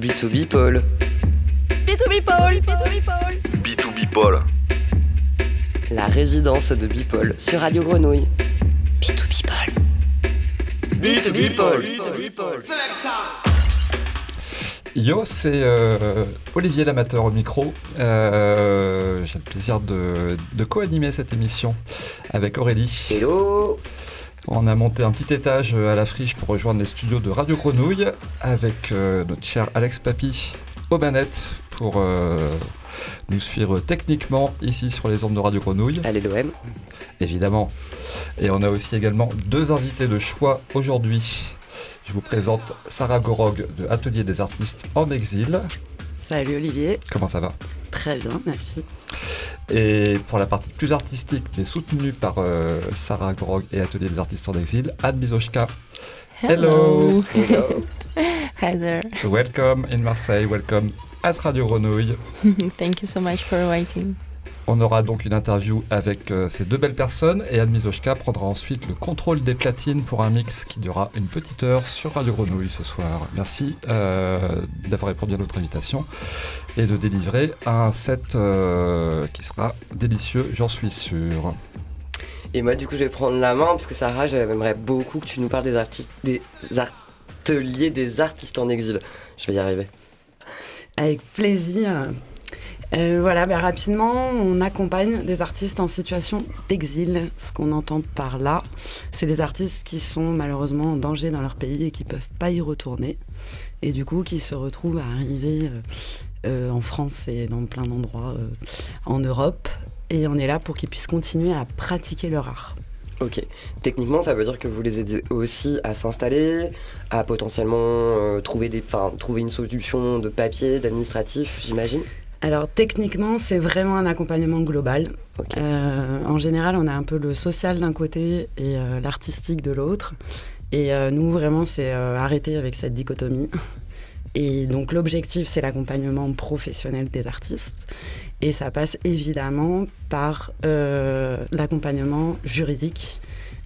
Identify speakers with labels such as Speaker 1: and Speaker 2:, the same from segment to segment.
Speaker 1: B2B Paul.
Speaker 2: B2B Paul, B2B Paul.
Speaker 3: B2B Paul.
Speaker 1: La résidence de Bipol sur Radio Grenouille. B2B Paul. B2B Paul. B2B Paul.
Speaker 4: Yo, c'est euh, Olivier l'amateur au micro. Euh, J'ai le plaisir de, de co-animer cette émission avec Aurélie.
Speaker 1: Hello
Speaker 4: On a monté un petit étage à la friche pour rejoindre les studios de Radio Grenouille avec euh, notre cher Alex Papy aux manettes pour euh, nous suivre techniquement ici sur les ondes de Radio Grenouille,
Speaker 1: Allez l'OM.
Speaker 4: évidemment. Et on a aussi également deux invités de choix aujourd'hui. Je vous présente Sarah Gorog de Atelier des artistes en exil.
Speaker 5: Salut Olivier,
Speaker 4: Comment ça va?
Speaker 5: Très bien, merci.
Speaker 4: Et pour la partie plus artistique, mais soutenue par euh, Sarah Gorog et Atelier des artistes en exil, Anne Bizochka. Hello.
Speaker 1: Hello.
Speaker 2: Hi there.
Speaker 4: Welcome in Marseille, welcome à Radio Grenouille.
Speaker 2: Thank you so much for waiting.
Speaker 4: On aura donc une interview avec euh, ces deux belles personnes et Anne Mizochka prendra ensuite le contrôle des platines pour un mix qui durera une petite heure sur Radio Grenouille ce soir. Merci euh, d'avoir répondu à notre invitation et de délivrer un set euh, qui sera délicieux, j'en suis sûr.
Speaker 1: Et moi, du coup, je vais prendre la main parce que Sarah, j'aimerais beaucoup que tu nous parles des, artistes, des ateliers des artistes en exil. Je vais y arriver.
Speaker 5: Avec plaisir. Euh, voilà, bah, rapidement, on accompagne des artistes en situation d'exil. Ce qu'on entend par là, c'est des artistes qui sont malheureusement en danger dans leur pays et qui peuvent pas y retourner. Et du coup, qui se retrouvent à arriver euh, euh, en France et dans plein d'endroits en Europe. Et on est là pour qu'ils puissent continuer à pratiquer leur art.
Speaker 1: Ok. Techniquement, ça veut dire que vous les aidez aussi à s'installer, à potentiellement trouver, des, trouver une solution de papier, d'administratif, j'imagine?
Speaker 5: Alors techniquement, c'est vraiment un accompagnement global. Euh, en général, on a un peu le social d'un côté et euh, l'artistique de l'autre. Et euh, nous, vraiment, c'est arrêter avec cette dichotomie. Et donc l'objectif, c'est l'accompagnement professionnel des artistes. Et ça passe évidemment par l'accompagnement juridique,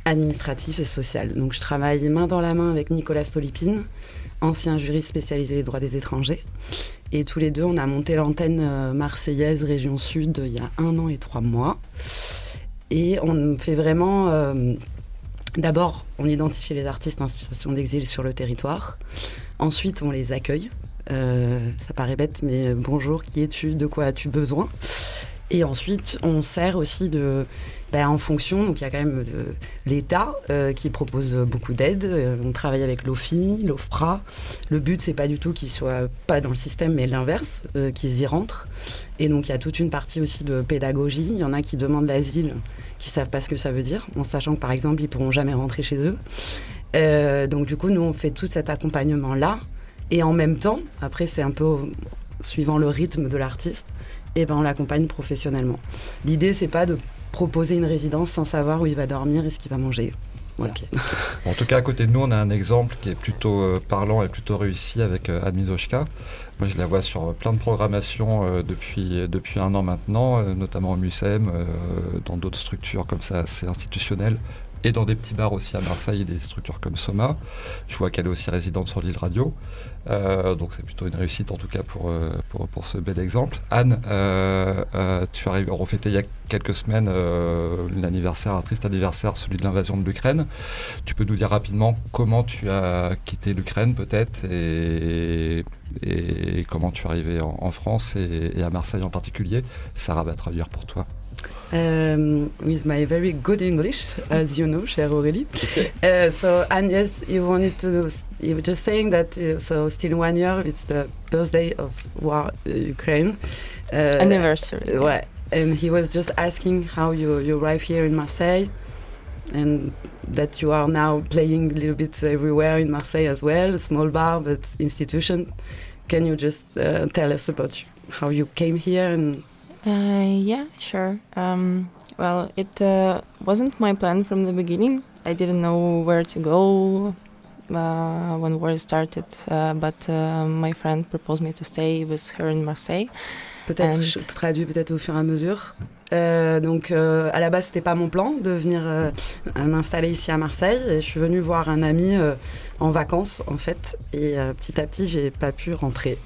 Speaker 5: administratif et social. Donc je travaille main dans la main avec Nicolas Stolipine, ancien juriste spécialisé des droits des étrangers. Et tous les deux, on a monté l'antenne euh, marseillaise Région Sud il y a un an et trois mois. Et on fait vraiment... euh, D'abord, on identifie les artistes en situation d'exil sur le territoire. Ensuite, on les accueille. Euh, ça paraît bête, mais bonjour, qui es-tu? De quoi as-tu besoin? Et ensuite, on sert aussi de, ben, en fonction. Donc, il y a quand même euh, l'État euh, qui propose beaucoup d'aide. Euh, on travaille avec l'OFI, l'OFPRA. Le but, c'est pas du tout qu'ils soient pas dans le système, mais l'inverse, qu'ils y rentrent. Et donc, il y a toute une partie aussi de pédagogie. Il y en a qui demandent l'asile, qui savent pas ce que ça veut dire, en sachant que, par exemple, ils pourront jamais rentrer chez eux. Donc, du coup, nous, on fait tout cet accompagnement-là. Et en même temps, après, c'est un peu suivant le rythme de l'artiste, et ben, on l'accompagne professionnellement. L'idée, c'est pas de proposer une résidence sans savoir où il va dormir et ce qu'il va manger.
Speaker 4: En tout cas, à côté de nous, on a un exemple qui est plutôt euh, parlant et plutôt réussi avec euh, Anne Mizochka. Moi, je la vois sur euh, plein de programmations euh, depuis, depuis un an maintenant, notamment au MUSEM, dans d'autres structures comme ça assez institutionnelles, et dans des petits bars aussi à Marseille, des structures comme Soma. Je vois qu'elle est aussi résidente sur l'île Radio. Euh, donc c'est plutôt une réussite en tout cas pour, euh, pour, ce bel exemple. Anne, euh, tu arrives, on il y a quelques semaines l'anniversaire, un triste anniversaire, celui de l'invasion de l'Ukraine. Tu peux nous dire rapidement comment tu as quitté l'Ukraine peut-être et, comment tu es arrivé en, en France et, et à Marseille en particulier. Sarah va traduire pour toi.
Speaker 5: Um, with my very good English, as you know, cher Aurélie. Uh, so, and yes, you wanted to, you were just saying that, uh, so still one year, it's the birthday of war, uh, Ukraine. Uh,
Speaker 2: Anniversary.
Speaker 5: Ouais. And he was just asking how you, you arrive here in Marseille and that you are now playing a little bit everywhere in Marseille as well, small bar, but institution. Can you just uh, tell us about how you came here and
Speaker 2: Uh, yeah, sure. Um, well, it uh, wasn't my plan from the beginning. I didn't know where to go uh, when war started, uh, but uh, my friend proposed me to stay with her in Marseille.
Speaker 5: Peut-être je traduis peut-être au fur et à mesure. Euh, donc euh, à la base c'était pas mon plan de venir euh, m'installer ici à Marseille. Et je suis venue voir un ami en vacances en fait et petit à petit j'ai pas pu rentrer.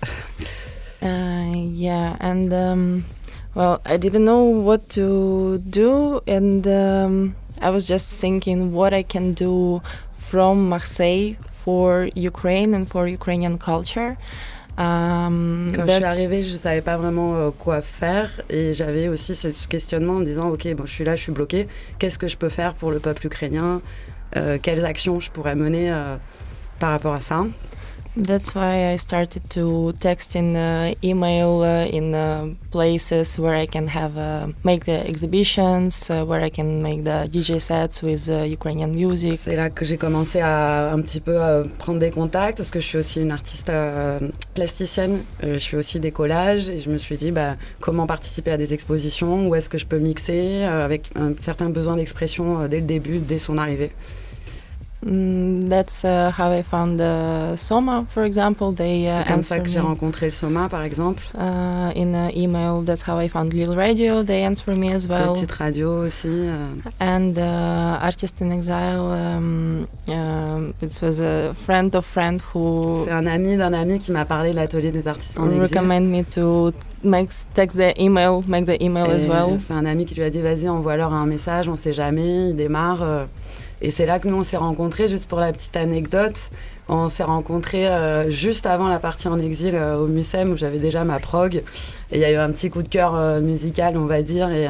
Speaker 2: Uh, yeah, and um, well, I didn't know what to do, and um, I was just thinking what I can do from Marseille for Ukraine and for Ukrainian culture. Um,
Speaker 5: Quand je suis arrivée, je savais pas vraiment euh, quoi faire et j'avais aussi ce questionnement en me disant ok bon je suis là, je suis bloquée. Qu'est-ce que je peux faire pour le peuple ukrainien? Euh, Quelles actions je pourrais mener euh, par rapport à ça?
Speaker 2: That's why I started to text in uh, email uh, in uh, places where I can have uh, make the exhibitions, uh, where I can make the DJ sets with uh, Ukrainian music.
Speaker 5: C'est là que j'ai commencé à un petit peu euh, prendre des contacts parce que je suis aussi une artiste euh, plasticienne. Euh, je fais aussi des collages et je me suis dit bah, comment participer à des expositions, où est-ce que je peux mixer avec un certain besoin d'expression dès le début, dès son arrivée.
Speaker 2: Mm, that's uh, how I found uh, Soma, for example. They uh,
Speaker 5: C'est comme ça que j'ai rencontré le Soma par exemple.
Speaker 2: uh, in uh, email. That's how I found Lil Radio. They answer me as well.
Speaker 5: petite radio aussi. euh.
Speaker 2: And uh, Artist in Exile. Um, um, it was a friend of friend who
Speaker 5: C'est un ami d'un ami qui m'a parlé de l'atelier des artistes en exil.
Speaker 2: recommend me to make text the email, make the email as
Speaker 5: Et
Speaker 2: well.
Speaker 5: C'est un ami qui lui a dit vas-y envoie-leur un message, on sait jamais, il démarre. Et c'est là que nous on s'est rencontrés, juste pour la petite anecdote. On s'est rencontrés euh, juste avant la partie en exil euh, au Mucem où j'avais déjà ma prog. Et il y a eu un petit coup de cœur euh, musical, on va dire. Et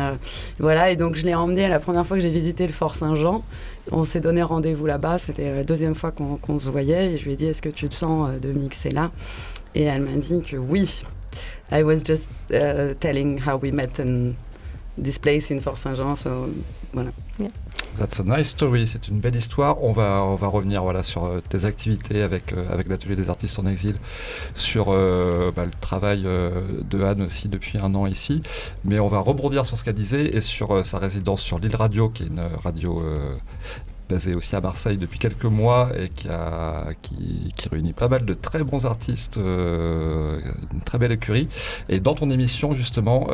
Speaker 5: voilà, et donc je l'ai emmené la première fois que j'ai visité le Fort Saint-Jean. On s'est donné rendez-vous là-bas, c'était la deuxième fois qu'on se voyait. Et je lui ai dit est-ce que tu te sens de mixer là? Et elle m'a dit que oui. I was just uh, telling how we met in this place in Fort Saint-Jean. So, voilà.
Speaker 4: That's a nice story, c'est une belle histoire. On va, revenir voilà, sur euh, tes activités avec, euh, avec l'atelier des artistes en exil, sur euh, bah, le travail de Anne aussi depuis un an ici. Mais on va rebondir sur ce qu'elle disait et sur sa résidence sur l'île Radio, qui est une radio basée aussi à Marseille depuis quelques mois et qui, réunit pas mal de très bons artistes, une très belle écurie. Et dans ton émission, justement,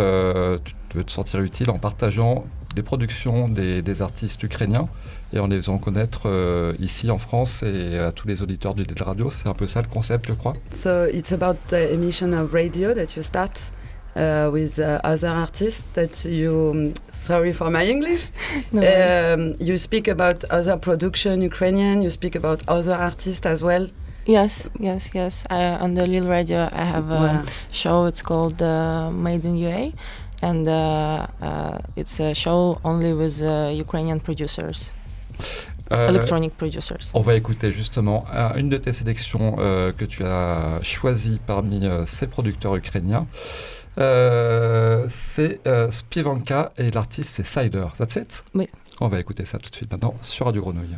Speaker 4: tu peux te sentir utile en partageant des productions des, des artistes ukrainiens et en les faisant connaître euh, ici en France et à tous les auditeurs du Del Radio. C'est un peu ça le concept, je crois.
Speaker 5: So it's about the emission of radio that you start uh, with uh, other artists that you. um, sorry for my English.
Speaker 2: No.
Speaker 5: Um, you speak about other production Ukrainian. You speak about other artists as well.
Speaker 2: yes, yes, yes. I, on the Lil Radio, I have a
Speaker 5: Voilà.
Speaker 2: show. It's called uh, Made in UA, and uh, uh, it's a show only with uh, Ukrainian producers,
Speaker 4: Euh,
Speaker 2: electronic producers.
Speaker 4: on va écouter justement un- une de tes sélections euh, que tu as choisies parmi euh, ces producteurs ukrainiens. Euh, c'est euh, Spivanka et l'artiste c'est Cider. That's it?
Speaker 2: Oui.
Speaker 4: On va écouter ça tout de suite maintenant sur Radio Grenouille.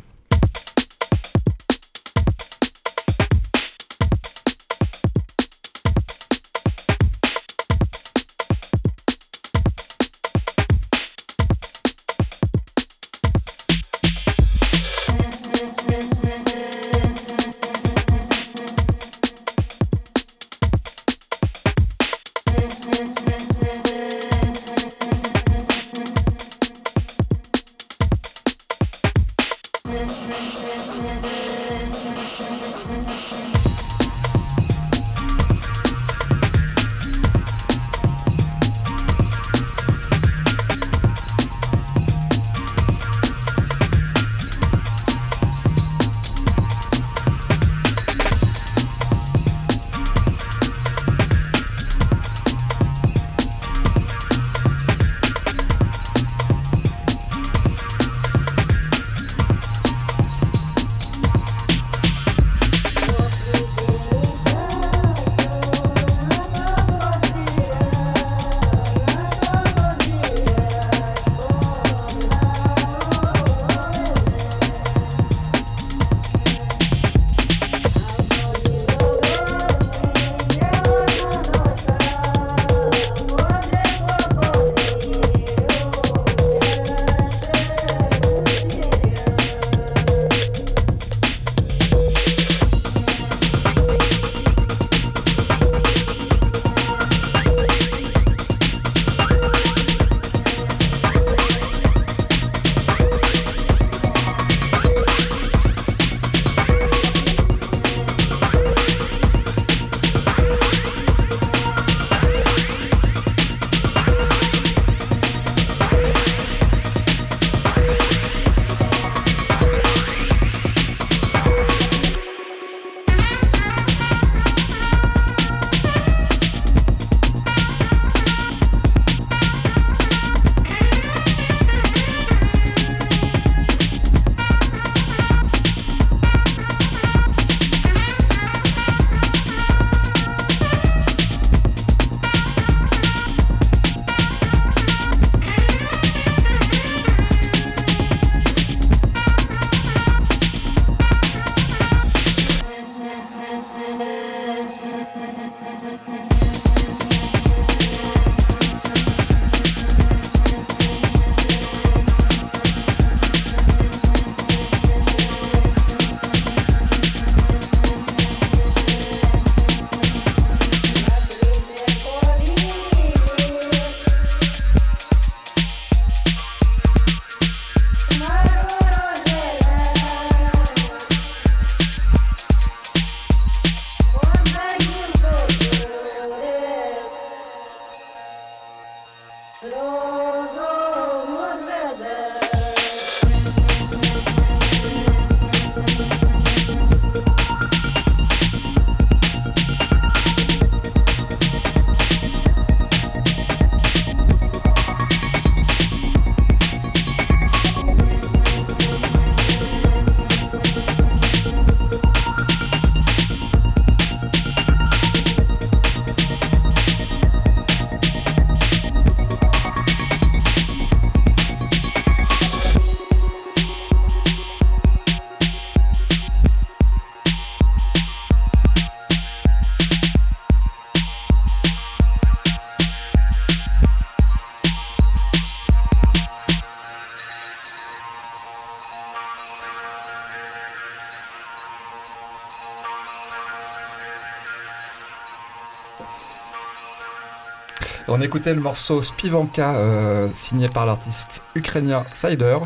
Speaker 4: Écoutait le morceau Spivanka, euh, signé par l'artiste ukrainien Sider.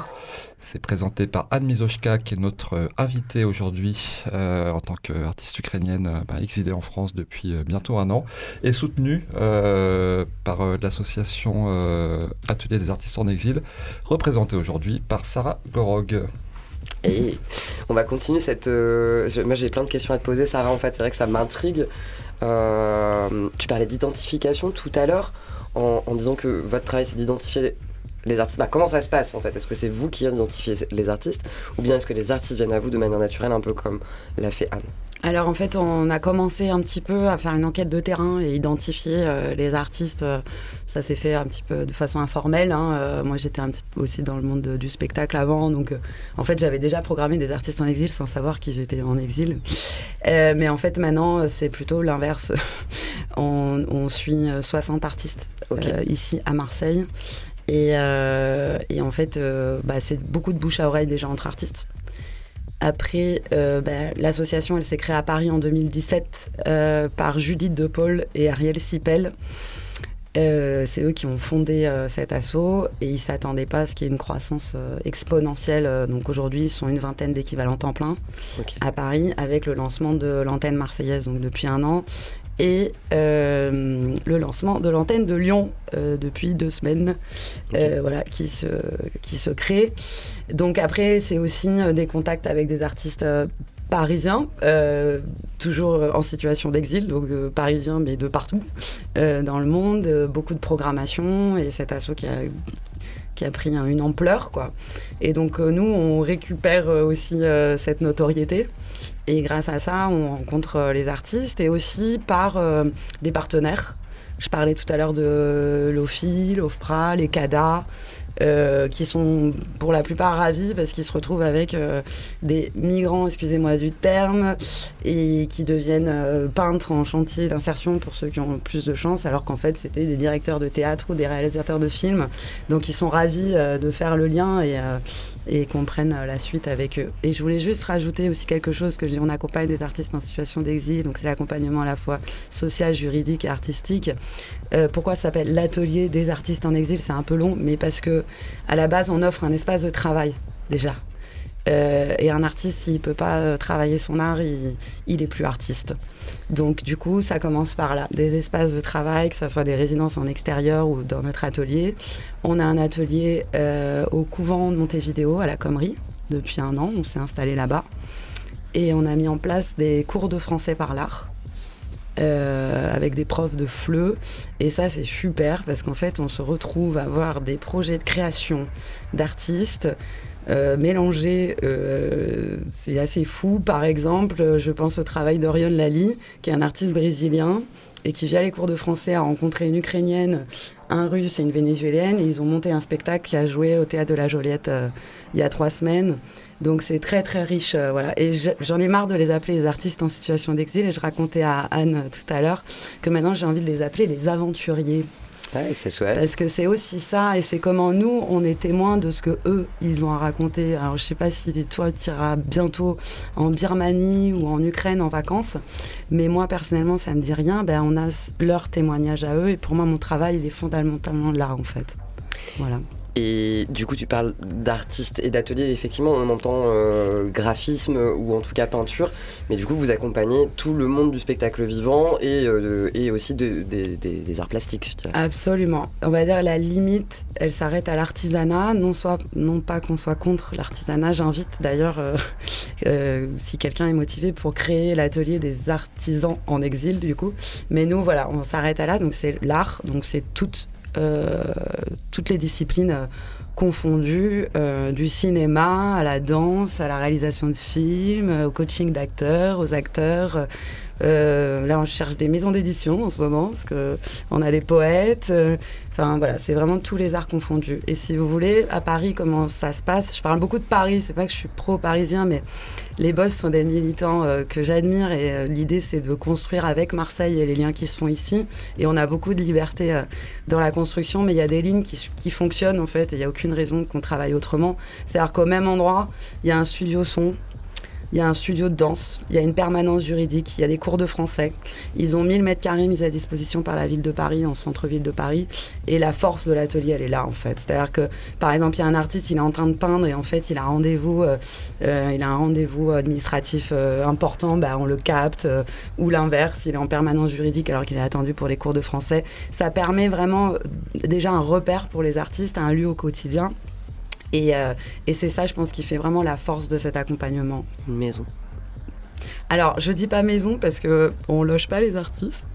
Speaker 4: C'est présenté par Anne Mizoshka, qui est notre euh, invitée aujourd'hui euh, en tant qu'artiste ukrainienne bah, exilée en France depuis bientôt un an, et soutenue par l'association Atelier des artistes en exil, représentée aujourd'hui par Sarah Gorog.
Speaker 1: Et on va continuer cette. moi j'ai plein de questions à te poser, Sarah. En fait, c'est vrai que ça m'intrigue. tu parlais d'identification tout à l'heure en, disant que votre travail c'est d'identifier les artistes. Bah, comment ça se passe en fait? Est-ce que c'est vous qui identifiez les artistes ou bien est-ce que les artistes viennent à vous de manière naturelle, un peu comme l'a fait Anne?
Speaker 5: Alors en fait, on a commencé un petit peu à faire une enquête de terrain et identifier euh, les artistes. Euh, ça s'est fait un petit peu de façon informelle. Hein. Euh, moi, j'étais un petit peu aussi dans le monde du spectacle avant, donc en fait, j'avais déjà programmé des artistes en exil sans savoir qu'ils étaient en exil. mais en fait, maintenant, c'est plutôt l'inverse. on, suit 60 artistes ici à Marseille. Et, en fait, bah, c'est beaucoup de bouche à oreille déjà entre artistes. Après, euh, bah, l'association, elle s'est créée à Paris en 2017 euh, par Judith De Paul et Ariel Sipel. Euh, c'est eux qui ont fondé cet assaut et ils s'attendaient pas à ce qu'il y ait une croissance exponentielle. donc aujourd'hui, ils sont une vingtaine d'équivalents temps plein à Paris avec le lancement de l'antenne marseillaise donc depuis un an et le lancement de l'antenne de Lyon depuis deux semaines, voilà, qui se, qui se crée. Donc après, c'est aussi euh, des contacts avec des artistes euh, parisiens, euh, toujours en situation d'exil, donc parisiens mais de partout dans le monde, beaucoup de programmation et cet assaut qui a, qui a pris une ampleur. Quoi. Et donc nous, on récupère aussi cette notoriété. Et grâce à ça, on rencontre les artistes et aussi par des partenaires. Je parlais tout à l'heure de l'OFI, l'OFPRA, les CADA, euh, qui sont pour la plupart ravis parce qu'ils se retrouvent avec euh, des migrants, excusez-moi du terme, et qui deviennent euh, peintres en chantier d'insertion pour ceux qui ont plus de chance, alors qu'en fait c'était des directeurs de théâtre ou des réalisateurs de films. Donc ils sont ravis de faire le lien et, et comprennent la suite avec eux. Et je voulais juste rajouter aussi quelque chose que je dis, on accompagne des artistes en situation d'exil, donc c'est l'accompagnement à la fois social, juridique et artistique. pourquoi ça s'appelle l'atelier des artistes en exil? C'est un peu long, mais parce que à la base, on offre un espace de travail déjà. Euh, et un artiste, s'il ne peut pas euh, travailler son art, il, il est plus artiste. Donc du coup, ça commence par là. Des espaces de travail, que ce soit des résidences en extérieur ou dans notre atelier. On a un atelier euh, au couvent de Montevideo, à la Commerie, depuis un an. On s'est installé là-bas. Et on a mis en place des cours de français par l'art. Avec des profs de FLE. Et ça, c'est super parce qu'en fait, on se retrouve à avoir des projets de création d'artistes. Euh, mélangés, euh, c'est assez fou. Par exemple, je pense au travail d'Orion Lali, qui est un artiste brésilien et qui, via les cours de français, a rencontré une Ukrainienne, un Russe et une Vénézuélienne. Et ils ont monté un spectacle qui a joué au théâtre de la Joliette il y a trois semaines. Donc c'est très très riche, euh, voilà. Et j'en ai marre de les appeler les artistes en situation d'exil. Et je racontais à Anne euh, tout à l'heure que maintenant j'ai envie de les appeler les aventuriers.
Speaker 1: C'est chouette.
Speaker 5: Parce que c'est aussi ça, et c'est comment nous, on est témoins de ce que eux, ils ont à raconter. Alors, je sais pas si toi, tu iras bientôt en Birmanie ou en Ukraine en vacances, mais moi, personnellement, ça me dit rien. Ben, on a leur témoignage à eux, et pour moi, mon travail, il est fondamentalement là, en fait. Voilà.
Speaker 1: Et du coup, tu parles d'artistes et d'ateliers. Effectivement, on entend euh, graphisme ou en tout cas peinture. Mais du coup, vous accompagnez tout le monde du spectacle vivant et, euh, et aussi des arts plastiques, je dirais.
Speaker 5: Absolument. On va dire la limite, elle s'arrête à l'artisanat. Non, non pas qu'on soit contre l'artisanat. J'invite d'ailleurs, euh, si quelqu'un est motivé, pour créer l'atelier des artisans en exil, du coup. Mais nous, voilà, on s'arrête à là. Donc, c'est l'art. Donc, c'est toute toutes les disciplines euh, confondues, euh, du cinéma à la danse, à la réalisation de films, au coaching d'acteurs, aux acteurs. Là, on cherche des maisons d'édition en ce moment, parce qu'on a des poètes, Enfin voilà, c'est vraiment tous les arts confondus. Et si vous voulez, à Paris, comment ça se passe? Je parle beaucoup de Paris, c'est pas que je suis pro-parisien, mais les boss sont des militants euh, que j'admire et euh, l'idée c'est de construire avec Marseille et les liens qui se font ici. Et on a beaucoup de liberté euh, dans la construction, mais il y a des lignes qui, qui fonctionnent en fait et il n'y a aucune raison qu'on travaille autrement. C'est-à-dire qu'au même endroit, il y a un studio son il y a un studio de danse, il y a une permanence juridique, il y a des cours de français. Ils ont 1000 mètres carrés mis à disposition par la ville de Paris, en centre-ville de Paris. Et la force de l'atelier, elle est là en fait. C'est-à-dire que, par exemple, il y a un artiste, il est en train de peindre et en fait, il a un rendez-vous, euh, euh, administratif euh, important, bah, on le capte. ou l'inverse, il est en permanence juridique alors qu'il est attendu pour les cours de français. Ça permet vraiment déjà un repère pour les artistes, un lieu au quotidien. Et, et c'est ça, je pense, qui fait vraiment la force de cet accompagnement.
Speaker 1: Une maison.
Speaker 5: Alors, je dis pas maison parce que on loge pas les artistes.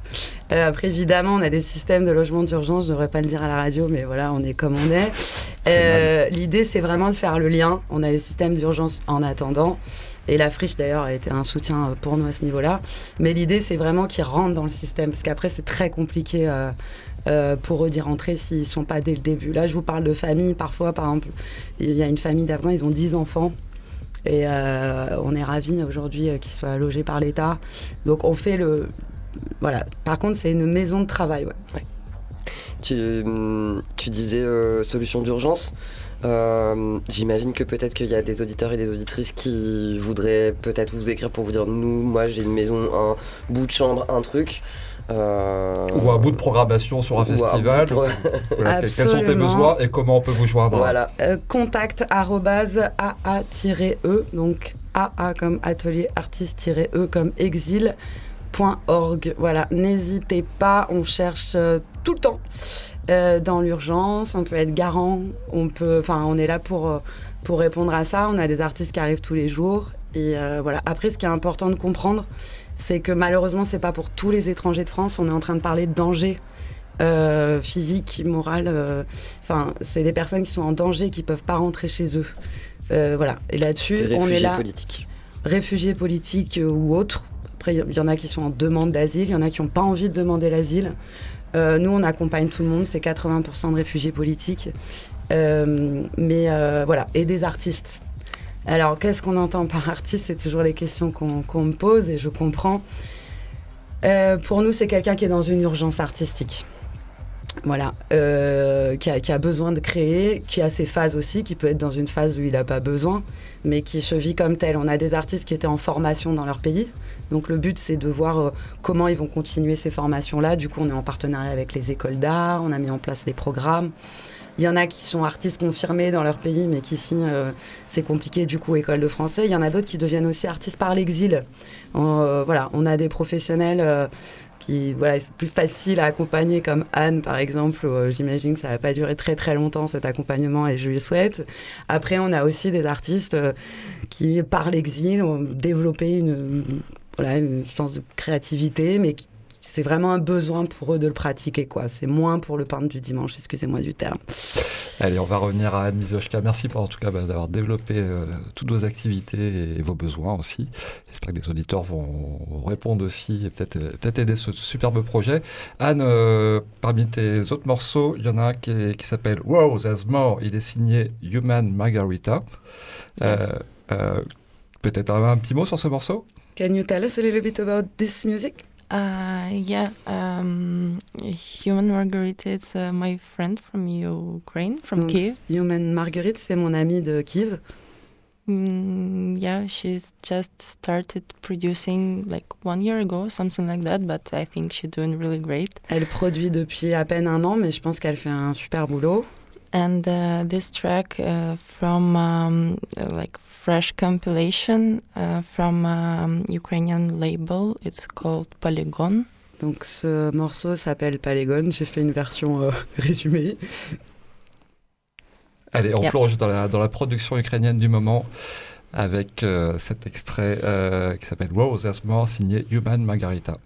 Speaker 5: Euh, après, évidemment, on a des systèmes de logement d'urgence. Je devrais pas le dire à la radio, mais voilà, on est comme on est. Euh, l'idée, c'est vraiment de faire le lien. On a des systèmes d'urgence en attendant. Et la friche, d'ailleurs, a été un soutien pour nous à ce niveau-là. Mais l'idée, c'est vraiment qu'ils rentrent dans le système. Parce qu'après, c'est très compliqué euh, pour eux d'y rentrer s'ils ne sont pas dès le début. Là, je vous parle de famille. Parfois, par exemple, il y a une famille d'Afghans, ils ont 10 enfants. Et euh, on est ravis aujourd'hui euh, qu'ils soient logés par l'État. Donc on fait le. Voilà. Par contre, c'est une maison de travail.
Speaker 1: Tu, disais euh, solution d'urgence. J'imagine que peut-être qu'il y a des auditeurs et des auditrices qui voudraient peut-être vous écrire pour vous dire nous, moi j'ai une maison, un bout de chambre, un truc.
Speaker 4: Euh, ou un bout de programmation sur un festival. quels sont tes besoins et comment on peut vous joindre
Speaker 5: Voilà. Euh, contact AA-E, donc AA comme atelier artiste-E comme exil.org. Voilà, n'hésitez pas, on cherche euh, tout le temps. dans l'urgence, on peut être garant, on peut, enfin, on est là pour pour répondre à ça. On a des artistes qui arrivent tous les jours et voilà. Après, ce qui est important de comprendre, c'est que malheureusement, c'est pas pour tous les étrangers de France. On est en train de parler de danger euh, physique, moral. Euh, enfin, c'est des personnes qui sont en danger, qui peuvent pas rentrer chez eux. Euh, voilà. Et là-dessus, on est là.
Speaker 1: Politiques.
Speaker 5: Réfugiés politiques ou autres. Après, il y en a qui sont en demande d'asile, il y en a qui n'ont pas envie de demander l'asile. nous, on accompagne tout le monde, c'est 80% de réfugiés politiques. mais voilà, et des artistes. Alors, qu'est-ce qu'on entend par artiste? C'est toujours les questions qu'on me pose et je comprends. Euh, pour nous, c'est quelqu'un qui est dans une urgence artistique. Voilà, euh, qui, a, besoin de créer, qui a ses phases aussi, qui peut être dans une phase où il n'a pas besoin, mais qui se vit comme tel. On a des artistes qui étaient en formation dans leur pays, donc le but c'est de voir euh, comment ils vont continuer ces formations-là. Du coup, on est en partenariat avec les écoles d'art, on a mis en place des programmes. Il y en a qui sont artistes confirmés dans leur pays, mais qui qu'ici, euh, c'est compliqué, du coup, école de français. Il y en a d'autres qui deviennent aussi artistes par l'exil. Euh, voilà, on a des professionnels euh, qui, voilà, c'est plus facile à accompagner, comme Anne, par exemple. J'imagine que ça va pas durer très très longtemps, cet accompagnement, et je lui souhaite. Après, on a aussi des artistes qui, par l'exil, ont développé une, voilà, une sens de créativité, mais qui c'est vraiment un besoin pour eux de le pratiquer. quoi. C'est moins pour le pain du dimanche, excusez-moi du terme.
Speaker 4: Allez, on va revenir à Anne Mizochka. Merci pour en tout cas bah, d'avoir développé euh, toutes vos activités et vos besoins aussi. J'espère que les auditeurs vont répondre aussi et peut-être euh, peut aider ce superbe projet. Anne, euh, parmi tes autres morceaux, il y en a un qui, s'appelle Wow, There's More. Il est signé Human Margarita. peut-être un, un petit mot sur ce morceau?
Speaker 5: Can you tell us a little bit about this music?
Speaker 2: Uh, yeah, um, Human Marguerite, it's uh, my friend from Ukraine, from Donc, Kiev.
Speaker 5: Human Marguerite, c'est mon amie de Kiev.
Speaker 2: Mm, yeah, she's just started producing like one year ago, something like that, but I think she's doing really great.
Speaker 5: Elle produit depuis à peine un an, mais je pense qu'elle fait un super boulot.
Speaker 2: And uh, this track uh, from um, like fresh compilation uh, from um, Ukrainian label, it's called Polygon.
Speaker 5: Donc ce morceau s'appelle Polygon. J'ai fait une version euh, résumée.
Speaker 4: Allez, on plonge dans la, dans la production ukrainienne du moment avec euh, cet extrait euh, qui s'appelle Rose as More signé Human Margarita.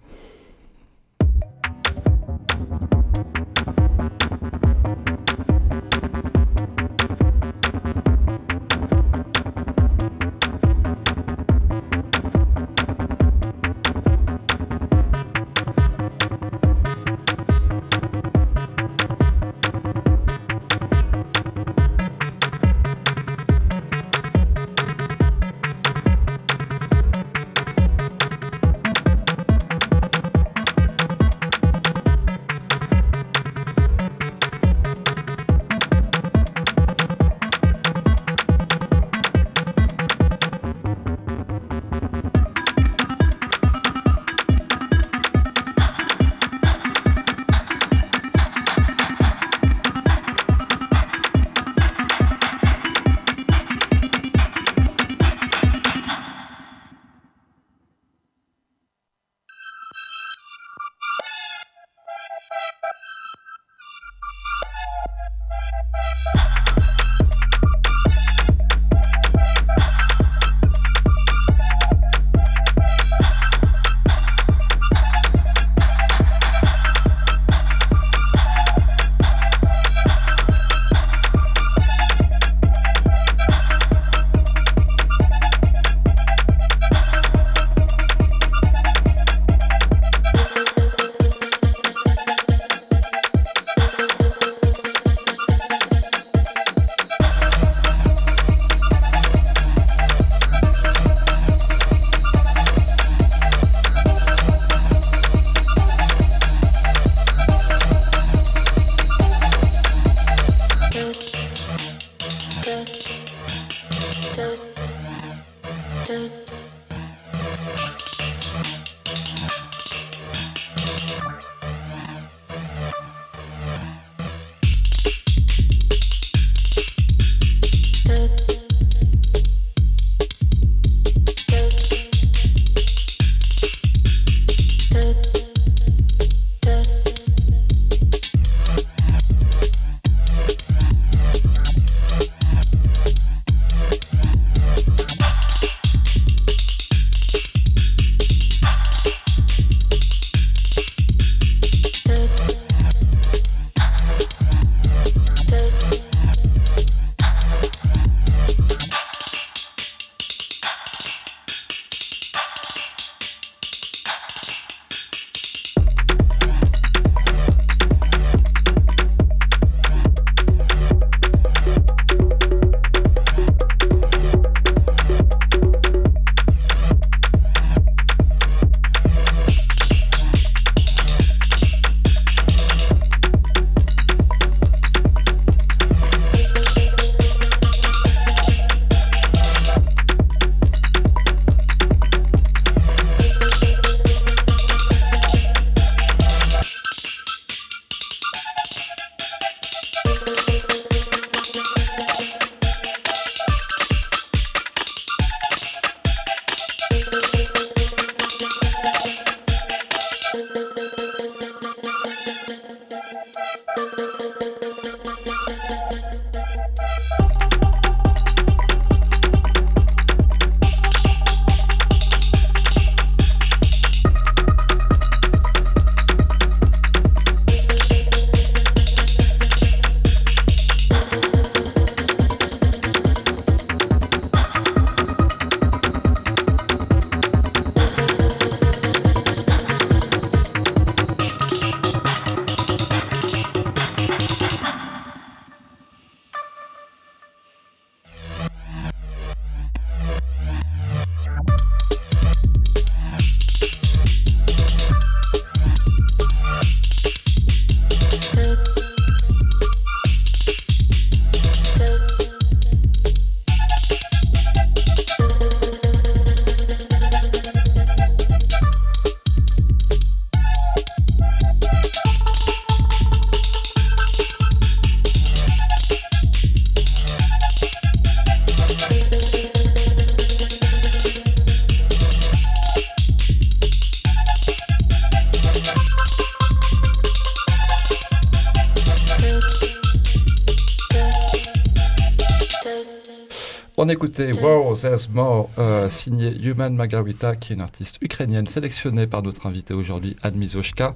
Speaker 4: There's More, euh, signé Human Margarita, qui est une artiste ukrainienne sélectionnée par notre invité aujourd'hui, Anne Mizoshka,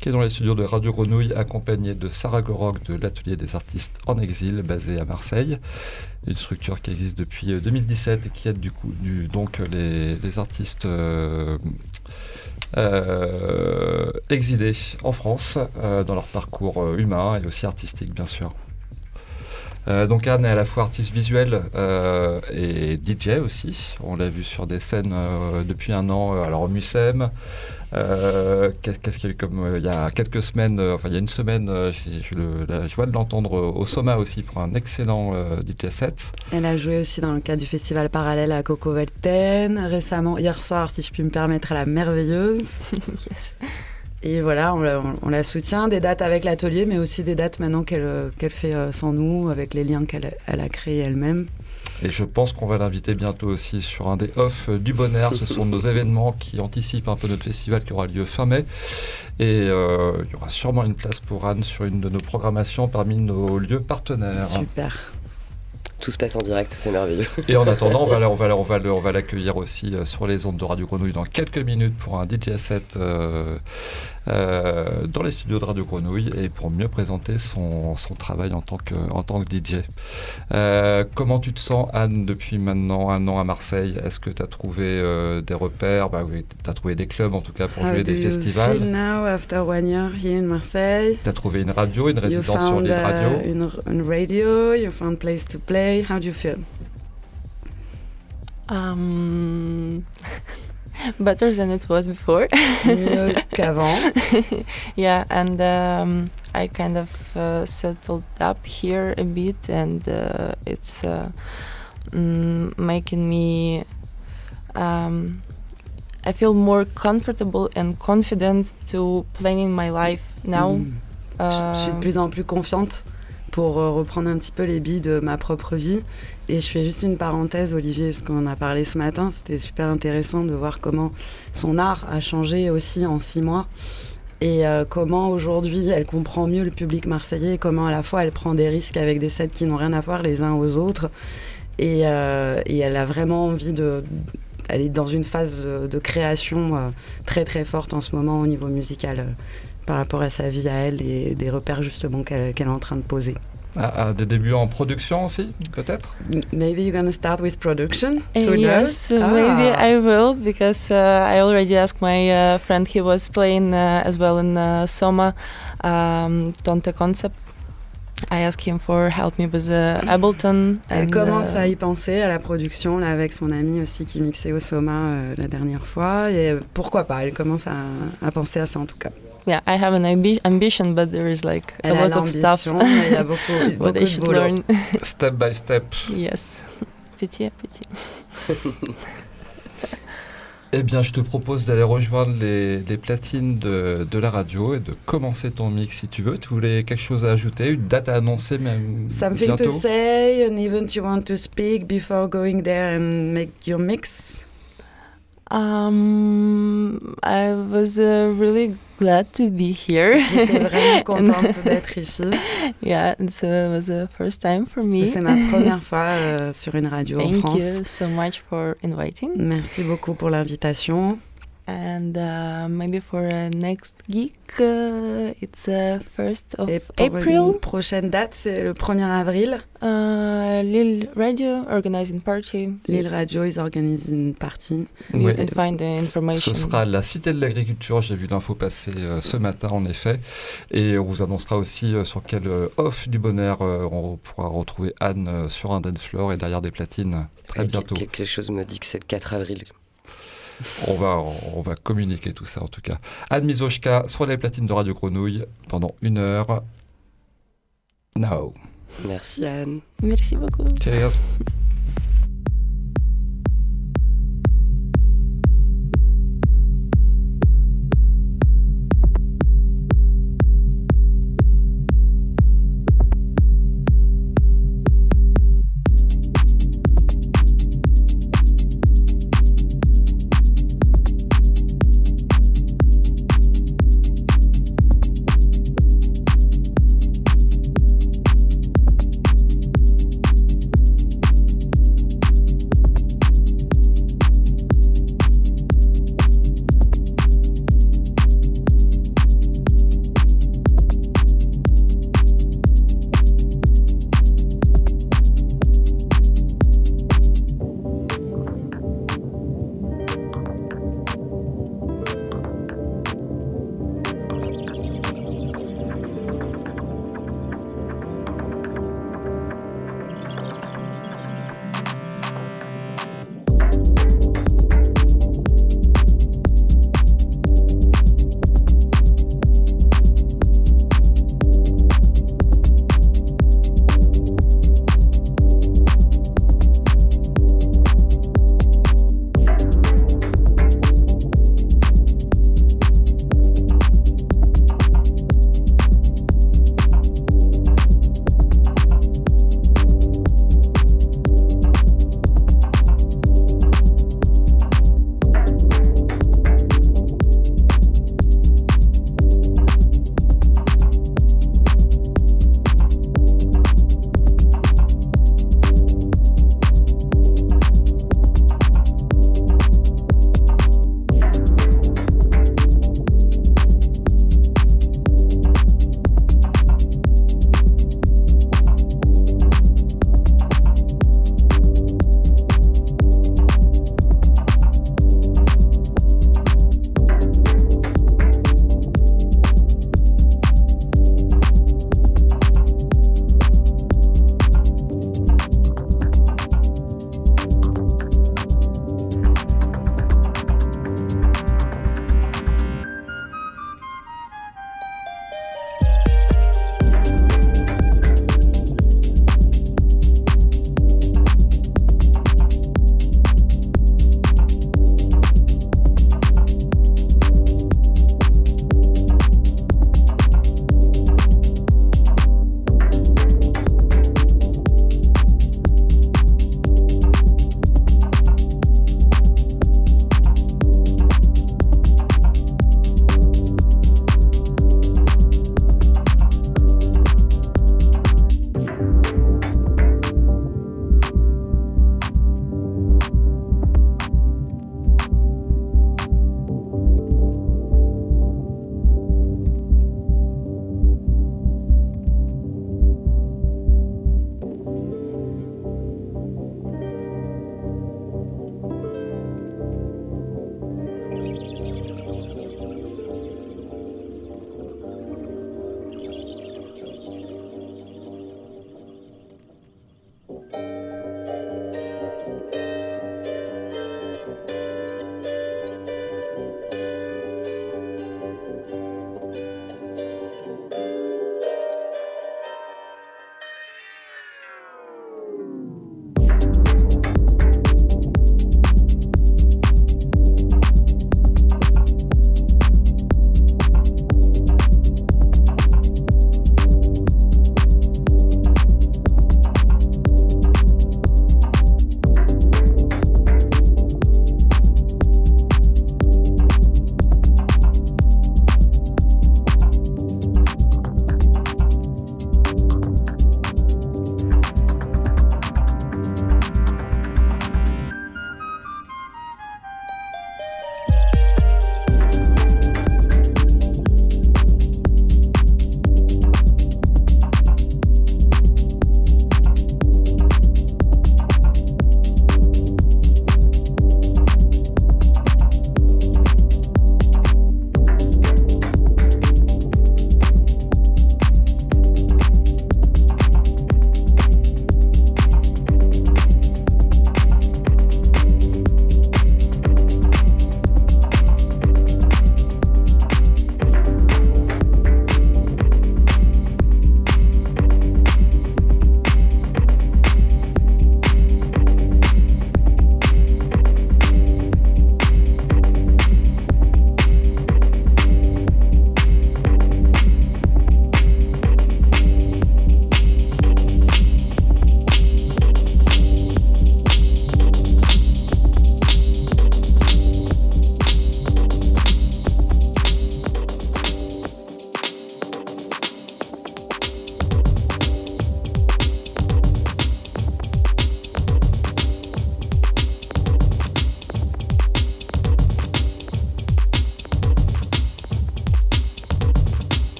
Speaker 4: qui est dans les studios de Radio Grenouille, accompagnée de Sarah Gorok de l'Atelier des artistes en exil, basé à Marseille. Une structure qui existe depuis 2017 et qui aide du coup donc les, artistes euh, euh, exilés en France dans leur parcours humain et aussi artistique, bien sûr. Euh, donc Anne est à la fois artiste visuelle euh, et DJ aussi. On l'a vu sur des scènes euh, depuis un an, alors au Mucem. Qu'est-ce qu'il y a eu comme il y a quelques semaines, enfin il y a une semaine, j'ai eu la joie de l'entendre au Soma aussi pour un excellent DJ set.
Speaker 5: Elle a joué aussi dans le cadre du festival parallèle à Coco Velten récemment, hier soir si je puis me permettre, à la merveilleuse. yes. Et voilà, on la, soutient, des dates avec l'atelier, mais aussi des dates maintenant qu'elle fait euh, sans nous, avec les liens qu'elle a créés elle-même.
Speaker 4: Et je pense qu'on va l'inviter bientôt aussi sur un des off du Bonheur. Ce sont nos événements qui anticipent un peu notre festival qui aura lieu fin mai. Et euh, il y aura sûrement une place pour Anne sur une de nos programmations parmi nos lieux partenaires.
Speaker 5: Super.
Speaker 1: Tout se passe en direct, c'est merveilleux.
Speaker 4: Et en attendant, on va, on va, on va, on va l'accueillir aussi euh, sur les ondes de Radio Grenouille dans quelques minutes pour un DJ set euh, euh, dans les studios de Radio Grenouille et pour mieux présenter son, son travail en tant que, en tant que DJ. comment tu te sens, Anne, depuis maintenant un an à Marseille? Est-ce que tu as trouvé des repères? Bah, oui, Tu as trouvé des clubs en tout cas pour jouer des festivals.
Speaker 5: Feel now after one year here in Marseille.
Speaker 4: Tu as trouvé une radio, une résidence sur l'île radio?
Speaker 5: uh, une, une radio, you found place to play How do you feel?
Speaker 2: Um, better than it was before.
Speaker 5: Mieux qu'avant.
Speaker 2: yeah, and um, I kind of uh, settled up here a bit, and uh, it's uh, mm, making me. Um, I feel more comfortable and confident to planning my life now. Mm.
Speaker 5: je suis de plus en plus confiante pour euh, reprendre un petit peu les billes de ma propre vie. Et je fais juste une parenthèse, Olivier, parce qu'on en a parlé ce matin. C'était super intéressant de voir comment son art a changé aussi en six mois. Et euh, comment aujourd'hui elle comprend mieux le public marseillais, et comment à la fois elle prend des risques avec des sets qui n'ont rien à voir les uns aux autres. Et, euh, et elle a vraiment envie de. Elle est dans une phase de, création très très forte en ce moment au niveau musical par rapport à sa vie à elle et des repères justement qu'elle est en train de poser.
Speaker 4: À, des débuts en production aussi, peut-être?
Speaker 5: Maybe you're going to start with production.
Speaker 2: Uh, yes, ah. maybe I will because uh, I already asked my uh, friend. He was playing uh, as well in uh, Soma, um, Tonte Concept. I asked him for help me with Ableton.
Speaker 5: Elle commence à y penser à la production là avec son ami aussi qui mixait au Soma la dernière fois et pourquoi pas Elle commence à, à penser à ça en tout cas.
Speaker 2: yeah, I have an ambi ambition, but there is like Elle a lot of stuff.
Speaker 5: Il y a beaucoup, beaucoup
Speaker 2: I should learn.
Speaker 4: step by step.
Speaker 2: Yes, petit à petit.
Speaker 4: Eh bien, je te propose d'aller rejoindre les, les platines de, de, la radio et de commencer ton mix si tu veux. Tu voulais quelque chose à ajouter, une date à annoncer même
Speaker 5: Something
Speaker 4: bientôt?
Speaker 5: to say, an event you want to speak before going there and make your mix
Speaker 2: Um, I was uh, really glad to be here.
Speaker 5: J'étais vraiment contente d'être ici.
Speaker 2: Yeah, it was the first time for me.
Speaker 5: C'est ma première fois euh, sur une radio
Speaker 2: Thank
Speaker 5: en France.
Speaker 2: you so much for inviting.
Speaker 5: Merci beaucoup pour l'invitation.
Speaker 2: And uh, maybe for a next geek, uh, it's uh, 1st of
Speaker 5: Et pour
Speaker 2: April.
Speaker 5: une prochaine date, c'est le 1er avril.
Speaker 2: Uh, Lille Radio organizing party.
Speaker 5: Lille Radio, une partie.
Speaker 2: You
Speaker 4: Oui.
Speaker 2: can find the information.
Speaker 4: Ce sera la Cité de l'Agriculture, j'ai vu l'info passer euh, ce matin en effet, et on vous annoncera aussi euh, sur quel euh, off du bonheur euh, on pourra retrouver Anne euh, sur un dance floor et derrière des platines très
Speaker 1: Et
Speaker 4: bientôt.
Speaker 1: quel- Quelque chose me dit que c'est le 4 avril.
Speaker 4: On va, on va communiquer tout ça en tout cas. Anne Mizoshka sur les platines de Radio Grenouille pendant une heure. Now.
Speaker 1: Merci.
Speaker 5: Yann.
Speaker 2: Merci beaucoup.
Speaker 4: Cheers.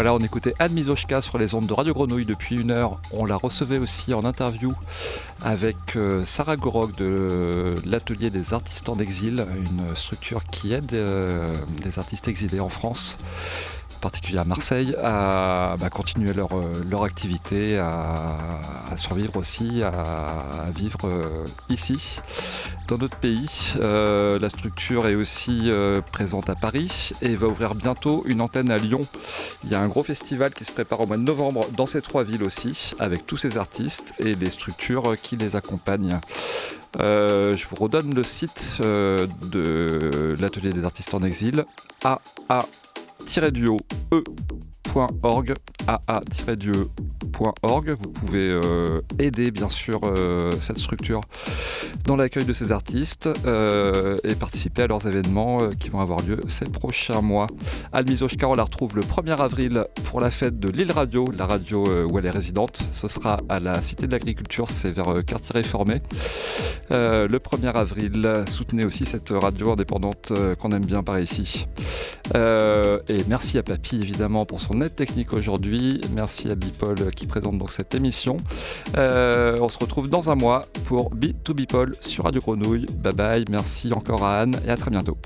Speaker 4: Voilà, on écoutait Anne sur les ondes de Radio Grenouille depuis une heure. On la recevait aussi en interview avec euh, Sarah Gorog de l'Atelier des artistes en exil, une structure qui aide euh, des artistes exilés en France, particulier à Marseille, à bah, continuer leur, euh, leur activité, à, survivre aussi, à, vivre euh, ici, dans notre pays. Euh, la structure est aussi présente à Paris et va ouvrir bientôt une antenne à Lyon. Il y a un gros festival qui se prépare au mois de novembre dans ces trois villes aussi, avec tous ces artistes et les structures qui les accompagnent. Je vous redonne le site de l'atelier des artistes en exil, aa-duo-e.org, aa-duo.org. Vous pouvez euh, aider bien sûr euh, cette structure dans l'accueil de ces artistes euh, et participer à leurs événements qui vont avoir lieu ces prochains mois. Almise Oshkar, on la retrouve le 1er avril pour la fête de l'île Radio, la radio où elle est résidente. Ce sera à la Cité de l'Agriculture, c'est vers Quartier Réformé. Le 1er avril, soutenez aussi cette radio indépendante qu'on aime bien par ici. Et merci à Papy évidemment pour son technique aujourd'hui. Merci à Bipol qui présente donc cette émission. Euh, on se retrouve dans un mois pour B2 Bipol sur Radio Grenouille. Bye bye, merci encore à Anne et à très bientôt.